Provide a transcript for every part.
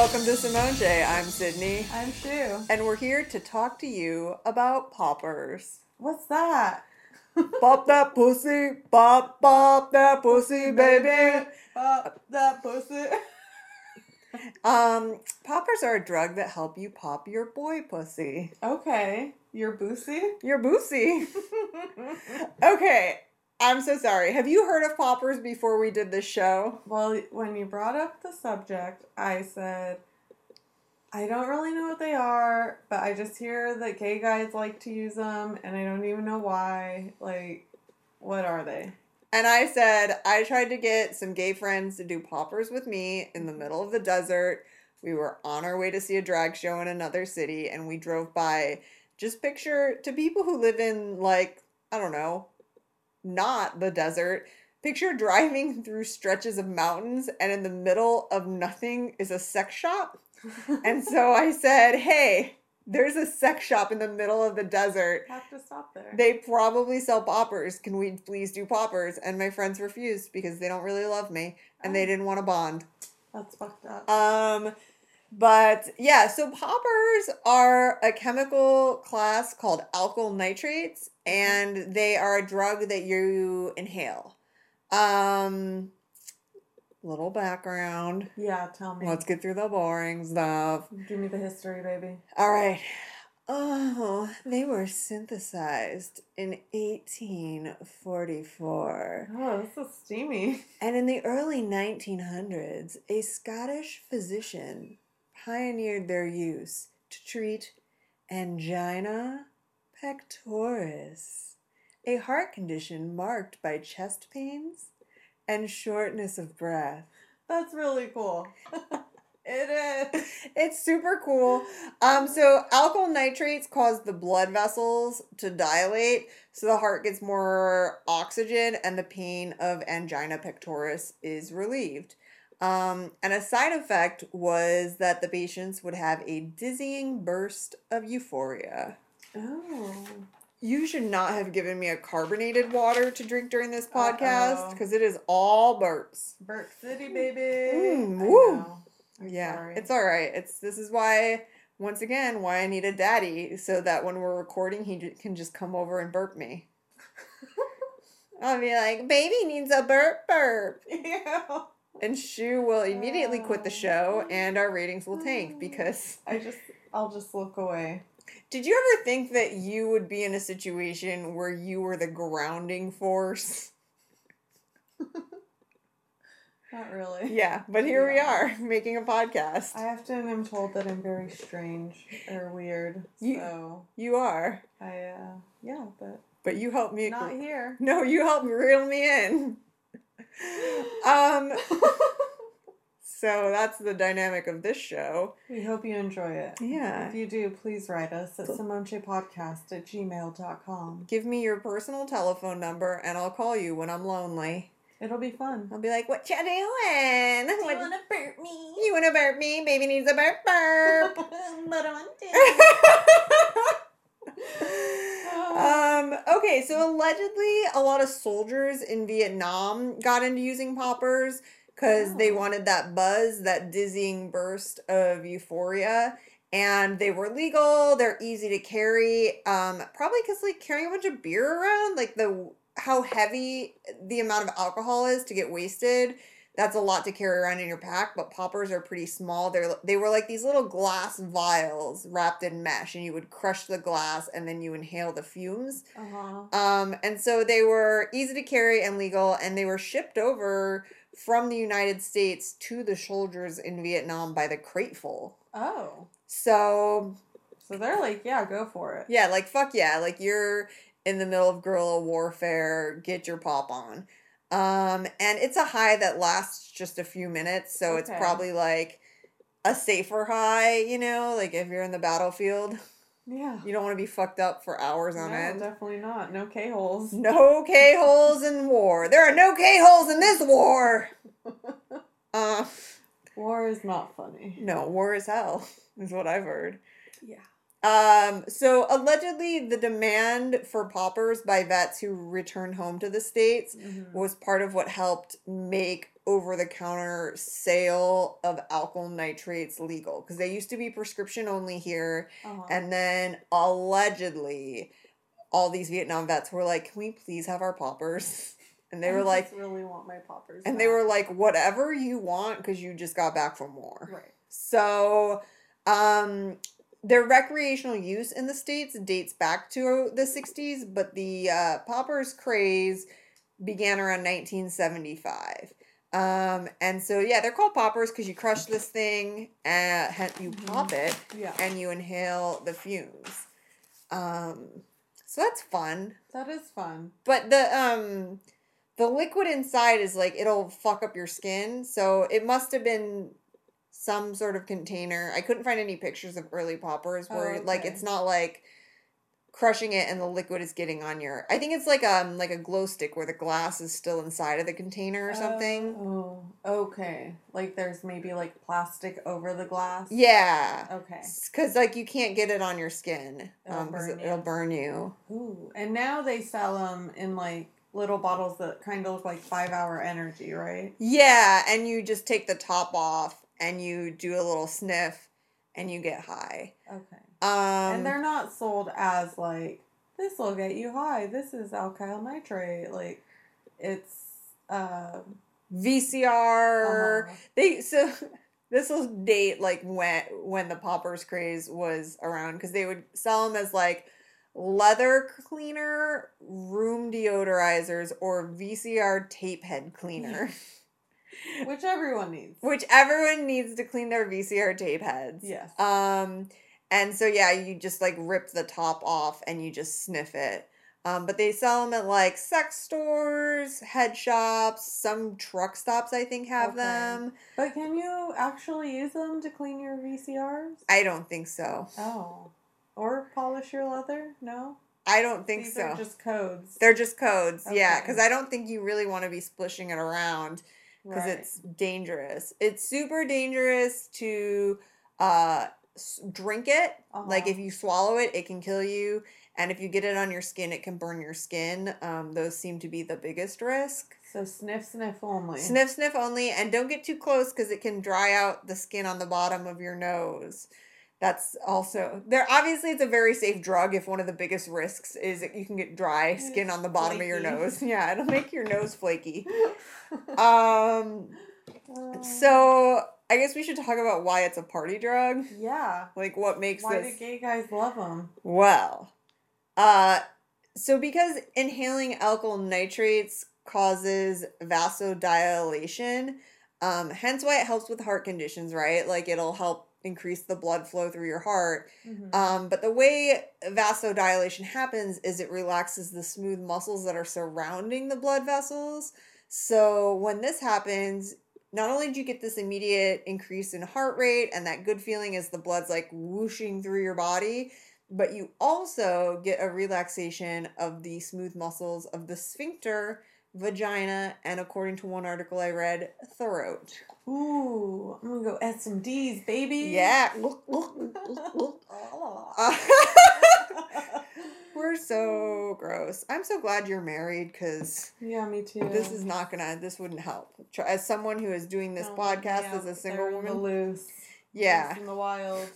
Welcome to Simone J. I'm Sydney, I'm Shu. and we're here to talk to you about poppers. What's that? Pop that pussy, pop, pop that pussy, baby. Pop that pussy. Um, poppers are a drug that help you pop your boy pussy. Okay, you're boozy. Your boosie. Okay, I'm so sorry. Have you heard of poppers before we did this show? well, when you brought up the subject, I said, I don't really know what they are, but I just hear that gay guys like to use them, and I don't even know why. Like, what are they? And I said, I tried to get some gay friends to do poppers with me in the middle of the desert. We were on our way to see a drag show in another city, and we drove by. Just picture to people who live in, like, I don't know, not the desert. Picture driving through stretches of mountains, and in the middle of nothing is a sex shop. And so I said, Hey, there's a sex shop in the middle of the desert. have to stop there. They probably sell poppers. Can we please do poppers? And my friends refused because they don't really love me and they Oh. didn't want to bond. That's fucked up. Um, but yeah, so poppers are a chemical class called alkyl nitrates, and they are a drug that you inhale. Um, little background. yeah, tell me. Let's get through the boring stuff. Give me the history, baby. All right. Oh, they were synthesized in 1844. Oh, this is steamy. And in the early 1900s, a Scottish physician pioneered their use to treat angina pectoris, a heart condition marked by chest pains and shortness of breath. That's really cool. it is. It's super cool. Um, so alkyl nitrates cause the blood vessels to dilate, so the heart gets more oxygen, and the pain of angina pectoris is relieved. Um, and a side effect was that the patients would have a dizzying burst of euphoria. Oh. You should not have given me a carbonated water to drink during this podcast because it is all burps. Burp City, baby. Mm, woo. yeah, sorry. it's all right. It's this is why once again why I need a daddy so that when we're recording he j- can just come over and burp me. I'll be like, "Baby needs a burp burp." Ew. And Shu will immediately quit the show and our ratings will tank because I just, I'll just look away. Did you ever think that you would be in a situation where you were the grounding force? Not really. Yeah, but here we are making a podcast. I often am told that I'm very strange or weird. You- So You are, I, uh, yeah, but but you helped me. not here. No, you helped reel me in. Um, so that's the dynamic of this show. we hope you enjoy it. Yeah. If you do, please write us at simonchepodcast at gmail.com. Give me your personal telephone number and I'll call you when I'm lonely. It'll be fun. I'll be like, "What you doing? Do you What- to burp me? you want to burp me? Baby needs a burp burp." I um, okay, so allegedly, a lot of soldiers in Vietnam got into using poppers because they Oh. wanted that buzz, that dizzying burst of euphoria. And they were legal. They're easy to carry. Um, probably because like carrying a bunch of beer around, like the how heavy the amount of alcohol is to get wasted. That's a lot to carry around in your pack. But poppers are pretty small. They're they were like these little glass vials wrapped in mesh, and you would crush the glass, and then you inhale the fumes. Uh-huh. Um, and so they were easy to carry and legal, and they were shipped over from the United States to the soldiers in Vietnam by the crateful. Oh. So So they're like, yeah, go for it. yeah, like fuck yeah, like you're in the middle of guerrilla warfare, get your pop on. Um, and it's a high that lasts just a few minutes, so it's probably like a safer high, you know, like if you're in the battlefield, Yeah. you don't want to be fucked up for hours on no, end. definitely not. No K holes. No K holes in war. There are no K holes in this war. Uh, War is not funny. no, war is hell, is what I've heard. Yeah. Um, so allegedly, the demand for poppers by vets who return home to the states Mhm. was part of what helped make over the counter sale of alkyl nitrates legal because they used to be prescription only here Uh-huh. and then allegedly all these Vietnam vets were like, "Can we please have our poppers?" And they I were like really want my poppers. and they were like, "Whatever you want because you just got back from war." right. So, um, their recreational use in the states dates back to the 60s, but the uh, poppers craze began around 1975. Um, and so, yeah, they're called poppers because you crush this thing and you Mhm. pop it Yeah. and you inhale the fumes. Um, so that's fun. That is fun. But the um the liquid inside is like it'll fuck up your skin. So it must have been some sort of container. I couldn't find any pictures of early poppers where Oh, like it's not like crushing it and the liquid is getting on your I think it's like um like a glow stick where the glass is still inside of the container or something. Oh, okay. Like there's maybe like plastic over the glass. Yeah. Okay. Cuz like you can't get it on your skin. It'll Um burn it, you. burn you. Ooh, and now they sell them in like little bottles that kind of look like five hour energy, right? Yeah, and you just take the top off and you do a little sniff and you get high. Okay. Um, and they're not sold as like this will get you high. This is alkyl nitrate. Like it's um VCR. uh-huh. They so this will date like when when the poppers craze was around because they would sell them as like leather cleaner, room deodorizers, or VCR tape head cleaner, which everyone needs. which everyone needs to clean their VCR tape heads. Yes. Um, and so yeah, you just like rip the top off and you just sniff it. Um, but they sell them at like sex stores, head shops, some truck stops. I think have Okay. them. But can you actually use them to clean your VCRs? I don't think so. Oh. Or polish your leather? No? I don't think These so. are just codes. They're just codes, yeah. Because I don't think you really want to be splishing it around because Right. it's dangerous. It's super dangerous to uh, s- drink it. Like Uh-huh. if you swallow it, it can kill you, and if you get it on your skin, it can burn your skin. Um, those seem to be the biggest risk. So sniff, sniff only. Sniff, sniff only, and don't get too close because it can dry out the skin on the bottom of your nose. That's also there. Obviously, it's a very safe drug. If one of the biggest risks is that you can get dry skin on the bottom of your nose, yeah, it'll make your nose flaky. Um, so I guess we should talk about why it's a party drug. yeah. Like what makes Why this do gay guys love them? well, uh, so because inhaling alkyl nitrates causes vasodilation, um, hence why it helps with heart conditions, right? Like it'll help increase the blood flow through your heart. Um, but the way vasodilation happens is it relaxes the smooth muscles that are surrounding the blood vessels. So when this happens, not only do you get this immediate increase in heart rate and that good feeling as the blood's like whooshing through your body, but you also get a relaxation of the smooth muscles of the sphincter, vagina, and according to one article I read, throat. Ooh, I'm gonna go S and D's, baby. Yeah. Uh, We're so gross. I'm so glad you're married because yeah, me too. this is not gonna. This wouldn't help. As someone who is doing this No, podcast yeah, as a single they're in the woman, loose. yeah, in the wild.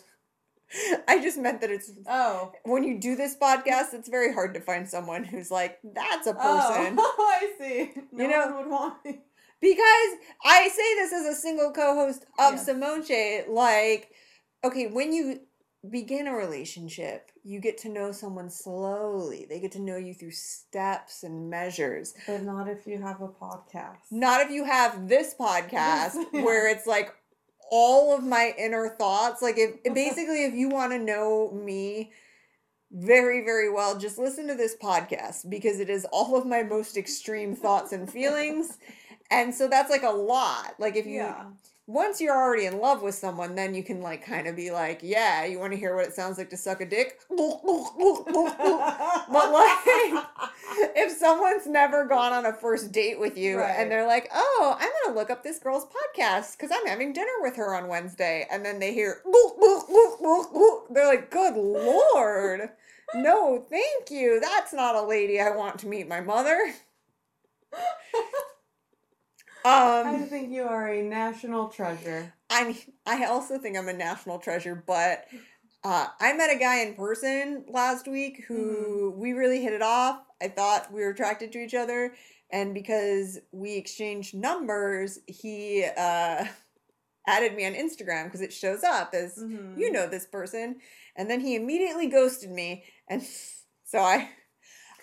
I just meant that it's Oh. when you do this podcast, it's very hard to find someone who's like that's a oh, person Oh, I see. No You know- one would want me. because I say this as a single co-host of Yes. Simonche. Like, okay, when you begin a relationship, you get to know someone slowly. They get to know you through steps and measures. But not if you have a podcast. Not if you have this podcast where it's like all of my inner thoughts. Like if basically if you want to know me very very well, just listen to this podcast because it is all of my most extreme thoughts and feelings. And so that's like a lot. Like if you yeah. Once you're already in love with someone, then you can like kind of be like, yeah, you want to hear what it sounds like to suck a dick? but like, if someone's never gone on a first date with you Right. and they're like, oh, I'm gonna look up this girl's podcast because I'm having dinner with her on Wednesday, and then they hear, they're like, good lord. No, thank you. That's not a lady I want to meet my mother. I Um, think you are a national treasure. I mean, I also think I'm a national treasure, but uh, I met a guy in person last week who we really hit it off. I thought we were attracted to each other, and because we exchanged numbers, he uh, added me on Instagram because it shows up as Mhm. you know this person, and then he immediately ghosted me, and so I,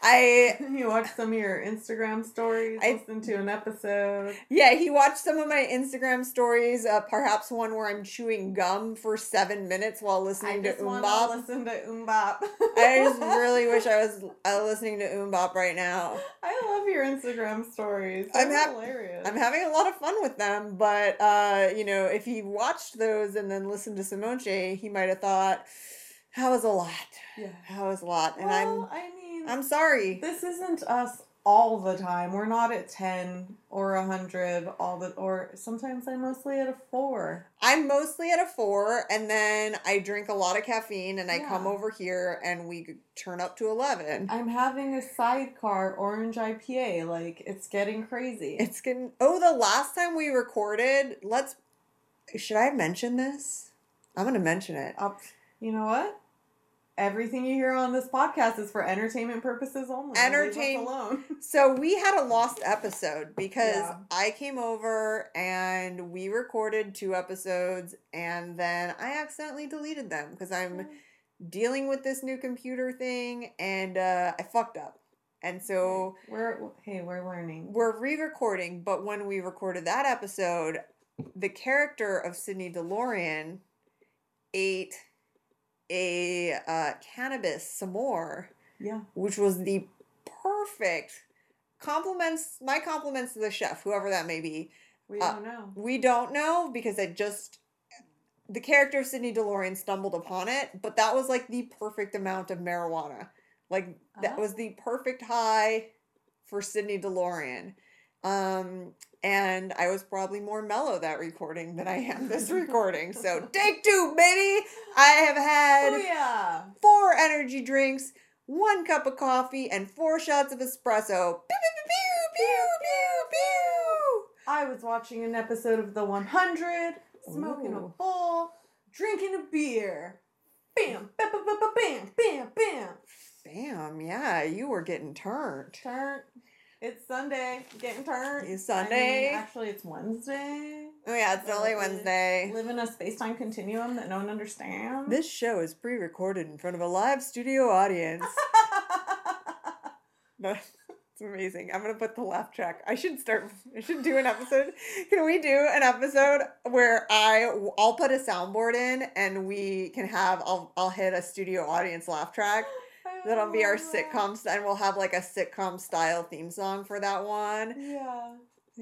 I you watch some of your Instagram stories, I- listened to an episode. Yeah, he watched some of my Instagram stories, uh, perhaps one where I'm chewing gum for seven minutes while listening to MMMBop. to listen to MMMBop. I just really wish I was uh, listening to MMMBop right now. I love your Instagram stories. I'm They're hilarious. I'm having a lot of fun with them, but uh, you know, if he watched those and then listened to Simonche, he might have thought, "That was a lot. yeah. That was a lot," and well, I mean, I'm sorry. this isn't us all the time. We're not at ten or a hundred all the, or sometimes I'm mostly at a four. I'm mostly at a four, and then I drink a lot of caffeine, and I come over here and we turn up to eleven. I'm having a sidecar orange IPA. Like it's getting crazy. It's getting. Oh, the last time we recorded, let's. Should I mention this? I'm gonna mention it. Up. You know what? Everything you hear on this podcast is for entertainment purposes only. Leave us Entertain- alone. So we had a lost episode because Yeah. I came over and we recorded two episodes, and then I accidentally deleted them because I'm dealing with this new computer thing, and uh, I fucked up. And so we're hey, we're learning. we're re-recording, but when we recorded that episode, the character of Sydney DeLorean ate a uh, cannabis some more, Yeah. which was the perfect compliments. My compliments to the chef, whoever that may be. We Uh, don't know. We don't know because it just the character of Sydney DeLorean stumbled upon it, but that was like the perfect amount of marijuana. Like that was the perfect high for Sydney DeLorean. Um and I was probably more mellow that recording than I am this recording. So take two, baby. I have had Oh yeah. four energy drinks, one cup of coffee, and four shots of espresso. Pew, pew, pew, pew, pew. I was watching an episode of The 100, smoking a bowl, drinking a beer. Bam, bam, bam, bam, bam, bam, bam. Bam, yeah, you were getting turned. Turn. It's Sunday. Getting turned. It's I mean, Sunday. actually, it's Wednesday. Oh yeah, it's only Wednesday. Live in a space time continuum that no one understands. This show is pre-recorded in front of a live studio audience. It's amazing. I'm gonna put the laugh track. I should start. I should do an episode. Can we do an episode where I I'll put a soundboard in and we can have I'll I'll hit a studio audience laugh track. That'll be our love that. sitcom, and we'll have like a sitcom style theme song for that one. Yeah.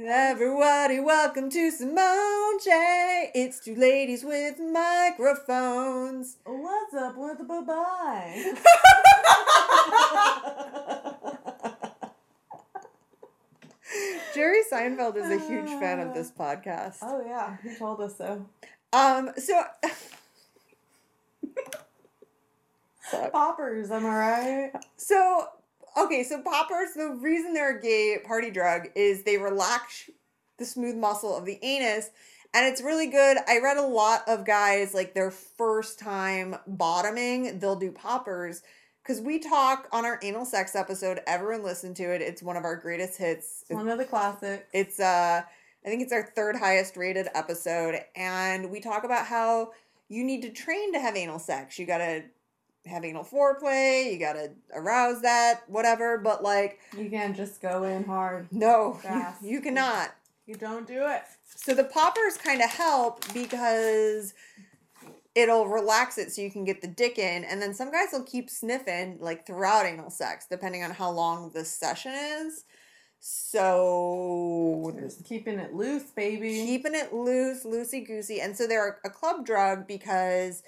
Everybody, welcome to Simone J. It's two ladies with microphones. What's up with the bye Jerry Seinfeld is a huge fan of this podcast. oh yeah, he told us so. Um, so Fuck. Poppers, am I right? so okay, so poppers. The reason they're a gay party drug is they relax the smooth muscle of the anus, and it's really good. I read a lot of guys like their first time bottoming, they'll do poppers. Because we talk on our anal sex episode, everyone listen to it. It's one of our greatest hits. It's one of the classics. It's uh I think it's our third highest rated episode and we talk about how you need to train to have anal sex. You got to have anal foreplay, you got to arouse that, whatever, but like You can't just go in hard. no, you, you cannot. You don't do it. So the poppers kind of help because it'll relax it so you can get the dick in and then some guys will keep sniffing like throughout anal sex depending on how long the session is. So Just keeping it loose, baby. keeping it loose, loosey goosey. And so they're a club drug because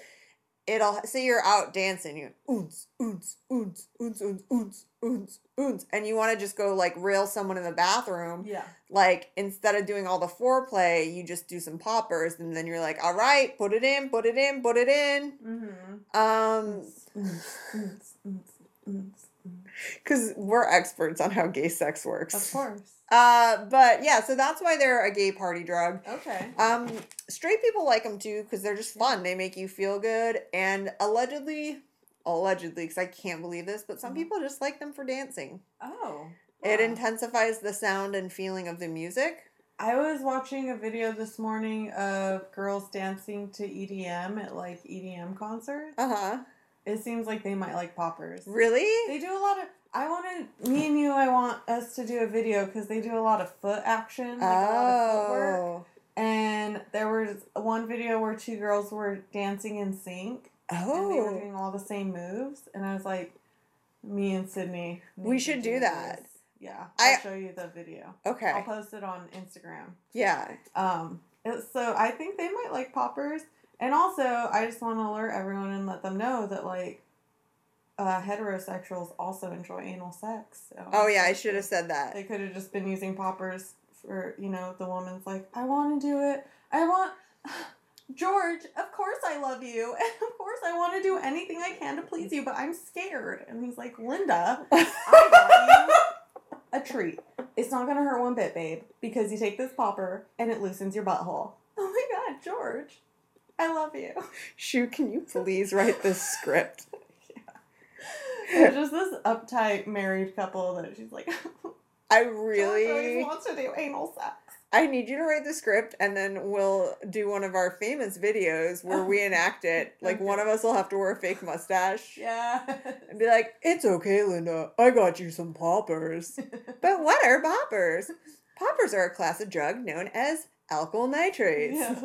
it'll say you're out dancing, you oons, oons, oons, oons, oons, oons, oons, oons, and you want to just go like rail someone in the bathroom. yeah. Like instead of doing all the foreplay, you just do some poppers, and then you're like, all right, put it in, put it in, put it in. Mm-hmm. Um, because we're experts on how gay sex works. Of course. Uh, but yeah, so that's why they're a gay party drug. Okay. Um, straight people like them too because they're just fun. They make you feel good, and allegedly, allegedly, because I can't believe this, but some Mhm. people just like them for dancing. Oh. It intensifies the sound and feeling of the music. I was watching a video this morning of girls dancing to EDM at like EDM concerts. Uh huh. It seems like they might like poppers. Really? They do a lot of. I wanted me and you. I want us to do a video because they do a lot of foot action, like a lot of footwork. Oh. And there was one video where two girls were dancing in sync, Oh. and they were Oh. doing all the same moves. And I was like, me and Sydney. We should do that. this. Yeah, I- I'll show you the video. Okay. I'll post it on Instagram. Yeah. Um, so I think they might like poppers, and also I just want to alert everyone and let them know that like uh, heterosexuals also enjoy anal sex. So Oh yeah, I should have said that. They could have just been using poppers for you know the woman's like I want to do it. I want. George, of course I love you, and of course I want to do anything I can to please you, but I'm scared. And he's like, Linda, I got you a treat. It's not gonna hurt one bit, babe, because you take this popper and it loosens your butthole. Oh my god, George. I love you. Shoot, can you please write this script? It's just this uptight married couple that she's like, I really, wants to do anal sex. I need you to write the script, and then we'll do one of our famous videos where we enact it. Like one of us will have to wear a fake mustache Yeah. and be like, "It's okay, Linda. I got you some poppers." but what are poppers? Poppers are a class of drug known as alkyl nitrates. yes.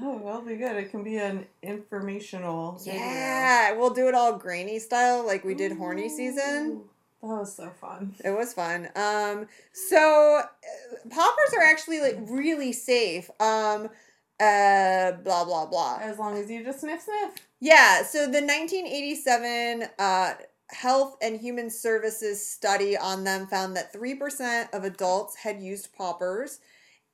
Oh, that'll be good. It can be an informational video. Yeah, we'll do it all grainy style like we did horny season. That was so fun. It was fun. Um, so uh, poppers are actually like really safe. Um, uh, blah blah blah. As long as you just sniff sniff. Yeah. So the 1987 uh, Health and Human Services study on them found that three percent of adults had used poppers,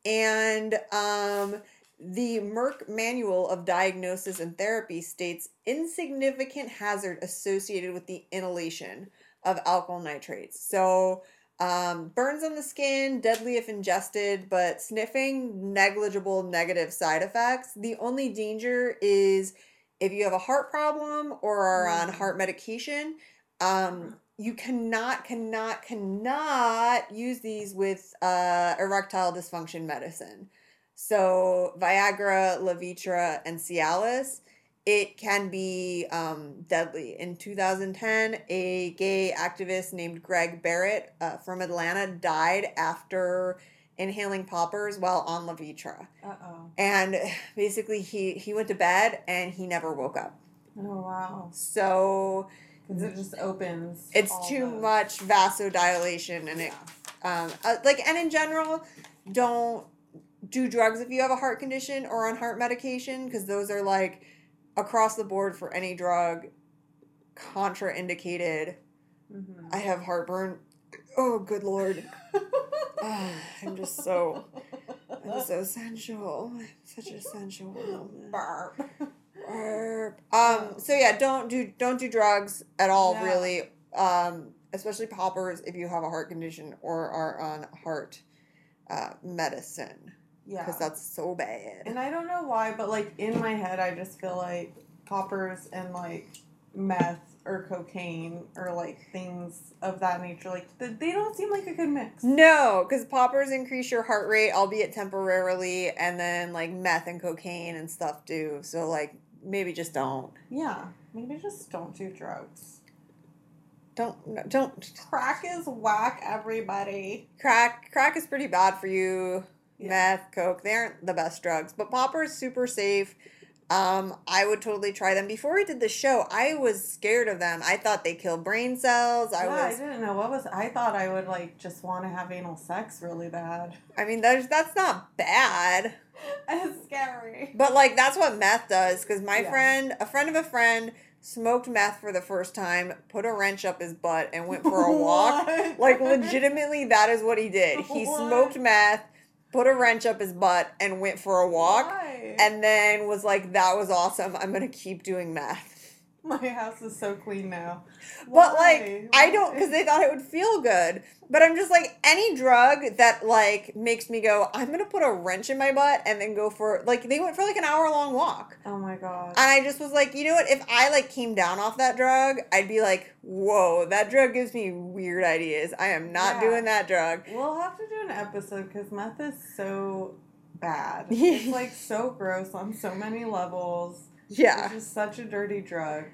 and um, the Merck Manual of Diagnosis and Therapy states insignificant hazard associated with the inhalation of alkyl nitrates. So, um, burns on the skin, deadly if ingested, but sniffing, negligible negative side effects. The only danger is if you have a heart problem or are on Mm. heart medication. Um, you cannot, cannot, cannot use these with uh, erectile dysfunction medicine. So, Viagra, Levitra, and Cialis it can be um, deadly. In 2010, a gay activist named Greg Barrett uh, from Atlanta died after inhaling poppers while on Levitra. Uh oh. And basically, he, he went to bed and he never woke up. Oh wow. So Because it just opens. it's too much vasodilation, and it um, uh, like and in general, don't do drugs if you have a heart condition or on heart medication because those are like across the board for any drug contraindicated. Mhm. I have heartburn. Oh, good lord. Ah, I'm just so I'm so sensual. I'm such a sensual woman. Barb. Burp. Um. So yeah, don't do don't do drugs at all. Yeah. Really. Um. Especially poppers if you have a heart condition or are on heart uh, medicine Yeah. because that's so bad. And I don't know why, but like in my head, I just feel like poppers and like meth or cocaine or like things of that nature, like th- they don't seem like a good mix. No, because poppers increase your heart rate, albeit temporarily, and then like meth and cocaine and stuff do. So like maybe just don't. Yeah, maybe just don't do drugs. Don't don't Crack is whack, everybody. crack. Crack is pretty bad for you. Yeah. Meth, coke, they aren't the best drugs, but poppers super safe. Um, I would totally try them. Before we did the show, I was scared of them. I thought they kill brain cells. I yeah, was I didn't know what was. I thought I would like just want to have anal sex really bad. I mean, that's that's not bad. It's scary. But like that's what meth does because my Yeah. friend, a friend of a friend, smoked meth for the first time, put a wrench up his butt, and went for a walk. Like legitimately, that is what he did. He What? smoked meth, put a wrench up his butt, and went for a walk. Why? And then was like, "That was awesome. I'm gonna keep doing meth." My house is so clean now. But Why? like, I don't because they thought it would feel good. But I'm just like any drug that like makes me go, I'm gonna put a wrench in my butt and then go for like they went for like an hour long walk. Oh my god. And I just was like, you know what? If I like came down off that drug, I'd be like, whoa, that drug gives me weird ideas. I am not Yeah. doing that drug. We'll have to do an episode because meth is so bad. It's like so gross on so many levels. Yeah. It's just such a dirty drug.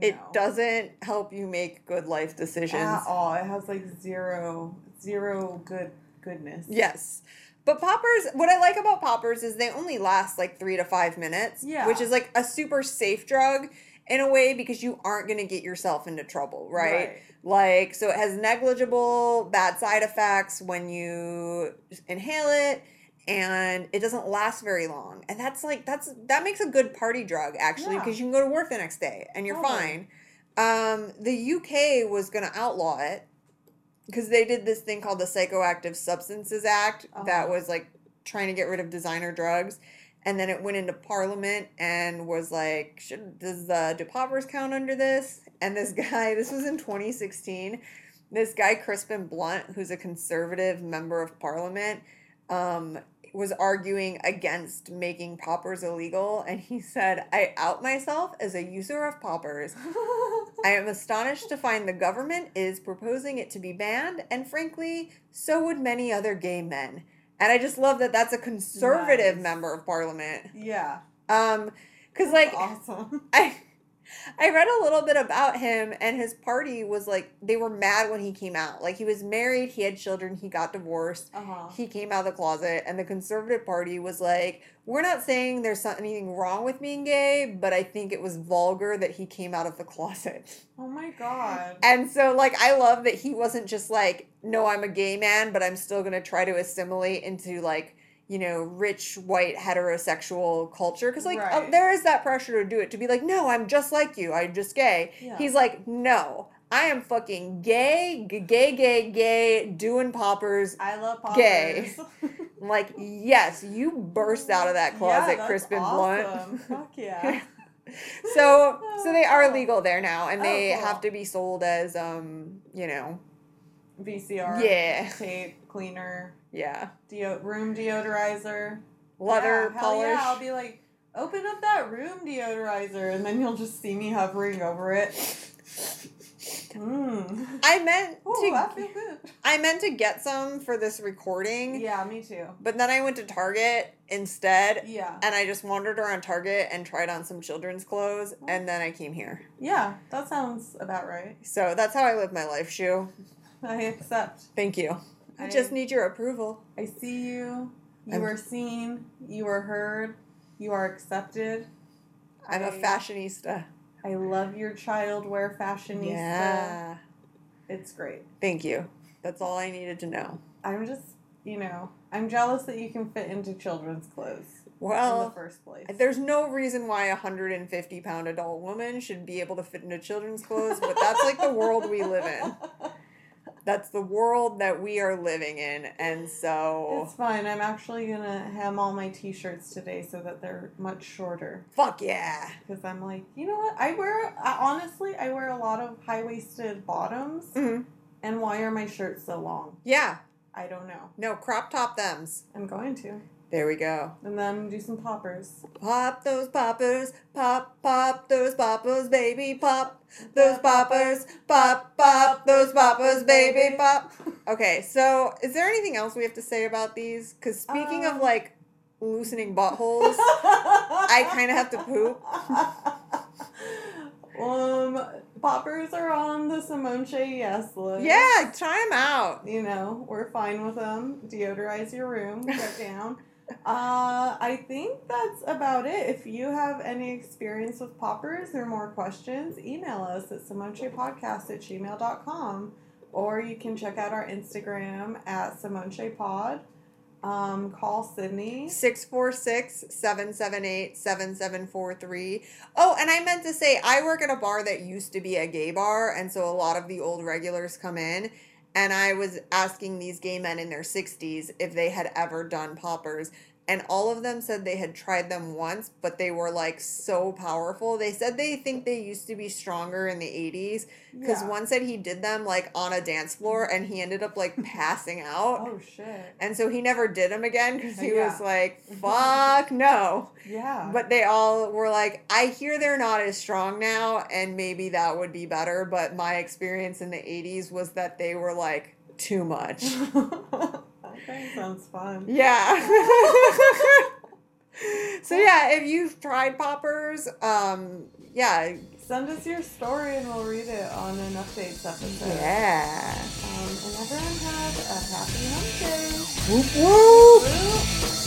It doesn't help you make good life decisions. at all. It has like zero, zero good goodness. Yes. But poppers, what I like about poppers is they only last like three to five minutes, Yeah. which is like a super safe drug in a way because you aren't going to get yourself into trouble, right? Like, so it has negligible bad side effects when you inhale it and it doesn't last very long. And that's like, that's, that makes a good party drug actually Yeah. because you can go to work the next day and you're Totally. fine. Um, the UK was going to outlaw it because they did this thing called the Psychoactive Substances Act that Uh-huh. was like trying to get rid of designer drugs. And then it went into parliament and was like, should does the do poppers count under this? And this guy, this was in 2016. This guy Crispin Blunt, who's a conservative member of parliament, um, was arguing against making poppers illegal. And he said, "I out myself as a user of poppers. I am astonished to find the government is proposing it to be banned, and frankly, so would many other gay men." And I just love that that's a conservative Nice. member of parliament. yeah. Um, cause That's like awesome. I, I read a little bit about him, and his party was like they were mad when he came out. Like he was married, he had children, he got divorced. Uh huh. He came out of the closet, and the conservative party was like, "We're not saying there's anything wrong with being gay, but I think it was vulgar that he came out of the closet." Oh my god. And so, like, I love that he wasn't just like, "No, I'm a gay man, but I'm still gonna try to assimilate into like." You know, rich white heterosexual culture because like uh, there is that pressure to do it to be like, no, I'm just like you, I'm just gay. Yeah. He's like, no, I am fucking gay, g- gay, gay, gay, doing poppers, I love poppers. Gay. I'm like, yes, you burst out of that closet, yeah, Crispin awesome. Blunt. Fuck yeah. so, so they are Oh. legal there now, and Oh, they cool. have to be sold as, um, you know, VCR. Yeah. Tape cleaner. yeah, Deo- room deodorizer. leather yeah, polish. Yeah, I'll be like, open up that room deodorizer, and then you'll just see me hovering over it. Mmm. I meant Oh, to, I. I meant to get some for this recording, Yeah, me too. but then I went to Target instead, Yeah. and I just wandered around Target and tried on some children's clothes, and then I came here. Yeah, that sounds about right. So that's how I live my life, Shu. I accept. Thank you. I I- just need your approval. I see you. You I'm- are seen. You are heard. You are accepted. I'm a fashionista. I love your child wear fashionista. Yeah. It's great. Thank you. That's all I needed to know. I'm just, you know, I'm jealous that you can fit into children's clothes in the Well, first place. there's no reason why a 150 pound adult woman should be able to fit into children's clothes, but that's like the world we live in. That's the world that we are living in. And so, It's fine. I'm actually gonna hem all my t-shirts today so that they're much shorter. fuck yeah. Because I'm like, you know what? I wear, I, honestly, I wear a lot of high-waisted bottoms. hmm And why are my shirts so long? Yeah. I don't know. No, crop top thems. I'm going to. There we go. And then do some poppers. Pop those poppers, pop, pop those poppers, baby, pop those poppers, pop, pop those poppers, baby, pop. Okay, so is there anything else we have to say about these? Because speaking of Um. like loosening buttholes, I kind of have to poop. um, poppers are on the simonche yes list. Yeah, try them out. You know, we're fine with them. Deodorize your room. Get down. Uh, I think that's about it. If you have any experience with poppers or more questions, email us at simonechepodcast at gmail.com or you can check out our Instagram at simonechepod. Um, call Sydney. 646 778 7743. Oh, and I meant to say, I work at a bar that used to be a gay bar, and so a lot of the old regulars come in. And I was asking these gay men in their 60s if they had ever done poppers. And all of them said they had tried them once, but they were like so powerful. They said they think they used to be stronger in the 80s because Yeah. one said he did them like on a dance floor and he ended up like passing out. Oh shit. And so he never did them again because he Yeah. was like, fuck no. Yeah. But they all were like, I hear they're not as strong now, and maybe that would be better. But my experience in the 80s was that they were like too much. okay, sounds fun. Yeah. so, yeah, if you've tried poppers, um, yeah. Send us your story and we'll read it on an updates episode. Yeah. Um, and everyone have a happy hump day. Whoop whoop. Woo.